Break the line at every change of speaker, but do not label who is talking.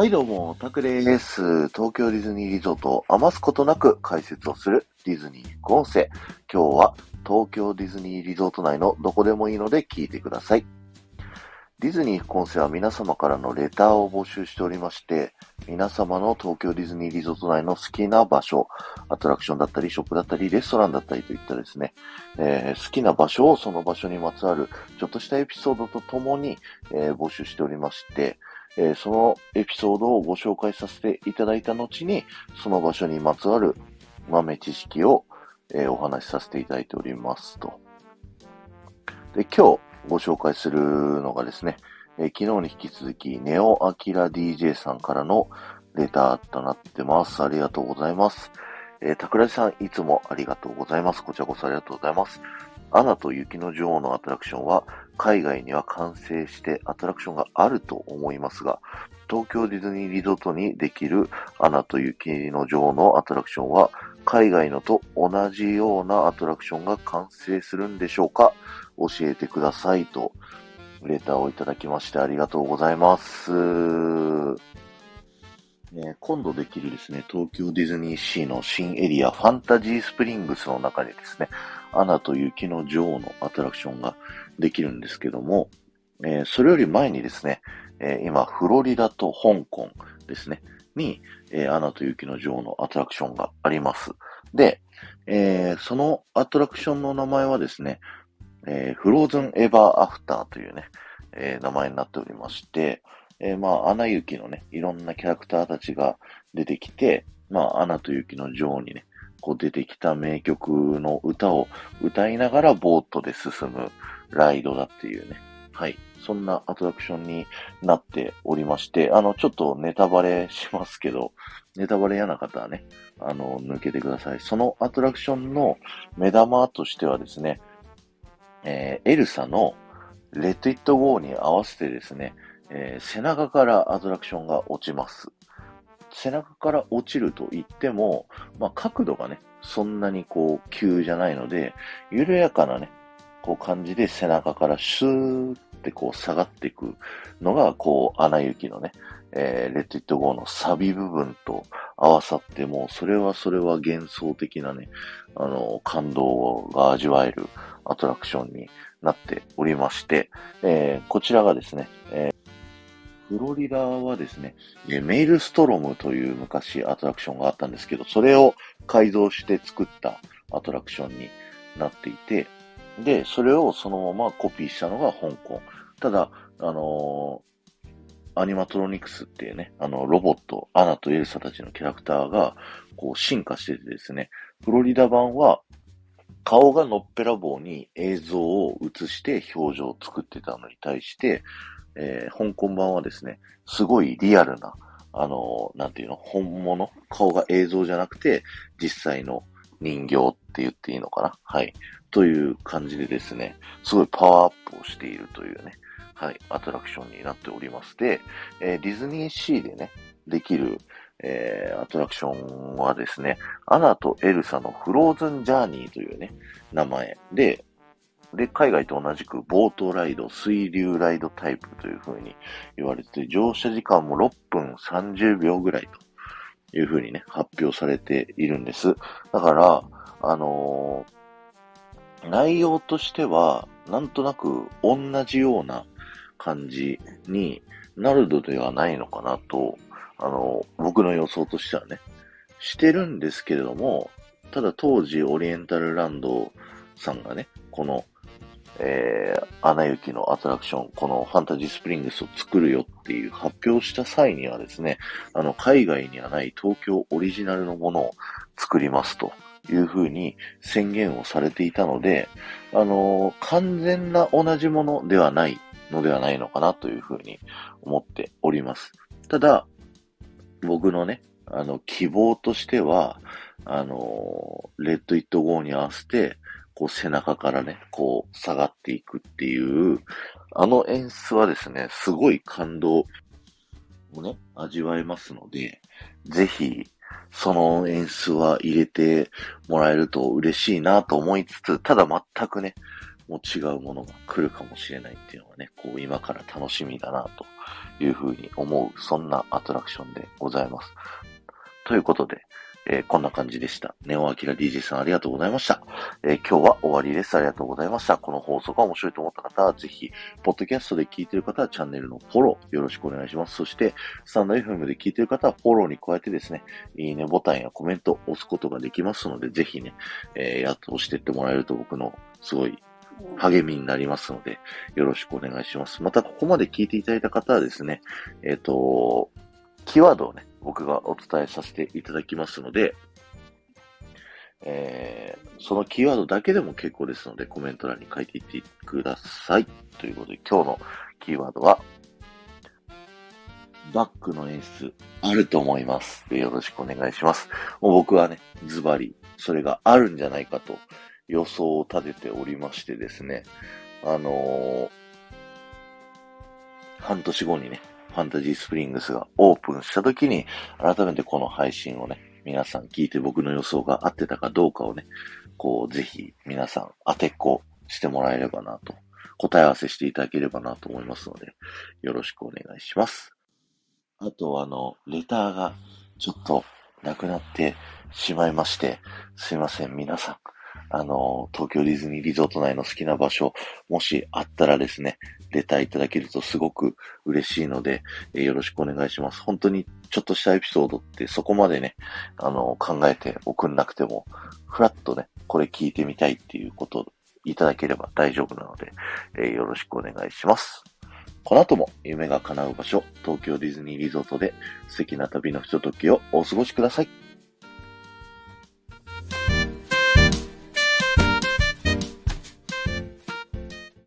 はいどうも、タクです。東京ディズニーリゾートを余すことなく解説をするディズニー副音声。今日は東京ディズニーリゾート内のどこでもいいので聞いてください。ディズニー副音声は皆様からのレターを募集しておりまして、皆様の東京ディズニーリゾート内の好きな場所、アトラクションだったり、ショップだったり、レストランだったりといったですね、えー、好きな場所をその場所にまつわるちょっとしたエピソードとともに、えー、募集しておりまして、えー、そのエピソードをご紹介させていただいた後に、その場所にまつわる豆知識を、えー、お話しさせていただいておりますと。で、今日ご紹介するのがですね、えー、昨日に引き続き、ネオアキラ DJ さんからのレターとなってます。ありがとうございます。えー、桜地さん、いつもありがとうございます。こちらこそありがとうございます。アナと雪の女王のアトラクションは海外には完成してアトラクションがあると思いますが、東京ディズニーリゾートにできるアナと雪の女王のアトラクションは海外のと同じようなアトラクションが完成するんでしょうか？教えてくださいとレターをいただきましてありがとうございます。ね、今度できるですね、東京ディズニーシーの新エリア、ファンタジースプリングスの中にですね、アナと雪の女王のアトラクションができるんですけども、えー、それより前にですね、えー、今、フロリダと香港ですね、に、えー、アナと雪の女王のアトラクションがあります。で、え、そのアトラクションの名前はですね、え、フローズンエバーアフターというね、え、名前になっておりまして、えー、まあ、アナ雪のね、いろんなキャラクターたちが出てきて、まあ、アナと雪の女王にね、こう出てきた名曲の歌を歌いながらボートで進むライドだっていうね。はい。そんなアトラクションになっておりまして、あの、ちょっとネタバレしますけど、ネタバレ嫌な方はね、あの、抜けてください。そのアトラクションの目玉としてはですね、えー、エルサのレッド・イット・ゴーに合わせてですね、えー、背中からアトラクションが落ちます。背中から落ちると言っても、まあ、角度がね、そんなにこう急じゃないので、緩やかなね、こう感じで背中からシューってこう下がっていくのが、こう、穴行きのね、えー、レッド・イット・ゴーのサビ部分と合わさっても、それはそれは幻想的なね、あの、感動が味わえるアトラクションになっておりまして、えー、こちらがですね、えフロリダはですね、メイルストロムという昔アトラクションがあったんですけど、それを改造して作ったアトラクションになっていて、で、それをそのままコピーしたのが香港。ただ、あのー、アニマトロニクスっていうね、あの、ロボット、アナとエルサたちのキャラクターが、こう、進化しててですね、フロリダ版は、顔がのっぺらぼうに映像を映して表情を作ってたのに対して、えー、香港版はですね、すごいリアルな、あのー、なんていうの、本物顔が映像じゃなくて、実際の人形って言っていいのかな？はい。という感じでですね、すごいパワーアップをしているというね、はい、アトラクションになっておりまして、えー、ディズニーシーでね、できる、えー、アトラクションはですね、アナとエルサのフローズンジャーニーというね、名前で、で、海外と同じくボートライド、水流ライドタイプという風に言われて、乗車時間も6分30秒ぐらいという風にね、発表されているんです。だから、あのー、内容としては、なんとなく同じような感じになるのではないのかなと、あの、僕の予想としてはね、してるんですけれども、ただ当時オリエンタルランドさんがね、このえー、アナ雪のアトラクション、このファンタジースプリングスを作るよっていう発表した際にはですね、あの、海外にはない東京オリジナルのものを作りますというふうに宣言をされていたので、あのー、完全な同じものではないのではないのかなというふうに思っております。ただ、僕のね、あの、希望としては、あの、レッド・イット・ゴーに合わせて、こう背中からね、こう下がっていくっていう、あの演出はですね、すごい感動をね、味わえますので、ぜひ、その演出は入れてもらえると嬉しいなと思いつつ、ただ全くね、もう違うものが来るかもしれないっていうのはね、こう今から楽しみだなというふうに思う、そんなアトラクションでございます。ということで、えー、こんな感じでした。ネオアキラ DJ さんありがとうございました。えー、今日は終わりです。ありがとうございました。この放送が面白いと思った方は、ぜひ、ポッドキャストで聞いてる方はチャンネルのフォローよろしくお願いします。そして、スタンド FM で聞いてる方はフォローに加えてですね、いいねボタンやコメントを押すことができますので、ぜひね、えー、やっと押してってもらえると僕のすごい励みになりますので、よろしくお願いします。また、ここまで聞いていただいた方はですね、えっ、ー、と、キーワードをね、僕がお伝えさせていただきますので、えー、そのキーワードだけでも結構ですので、コメント欄に書いていってください。ということで、今日のキーワードは、バックの演出、あると思います。よろしくお願いします。もう僕はね、ズバリ、それがあるんじゃないかと予想を立てておりましてですね、あのー、半年後にね、ファンタジースプリングスがオープンした時に、改めてこの配信をね、皆さん聞いて僕の予想が合ってたかどうかをね、こう、ぜひ皆さん当てっこしてもらえればなと、答え合わせしていただければなと思いますので、よろしくお願いします。あと、あの、レターがちょっとなくなってしまいまして、すいません、皆さん。あの、東京ディズニーリゾート内の好きな場所、もしあったらですね、レターいただけるとすごく嬉しいので、えー、よろしくお願いします。本当にちょっとしたエピソードってそこまでね、あの、考えて送んなくても、ふらっとね、これ聞いてみたいっていうことをいただければ大丈夫なので、えー、よろしくお願いします。この後も夢が叶う場所、東京ディズニーリゾートで素敵な旅のひとときをお過ごしください。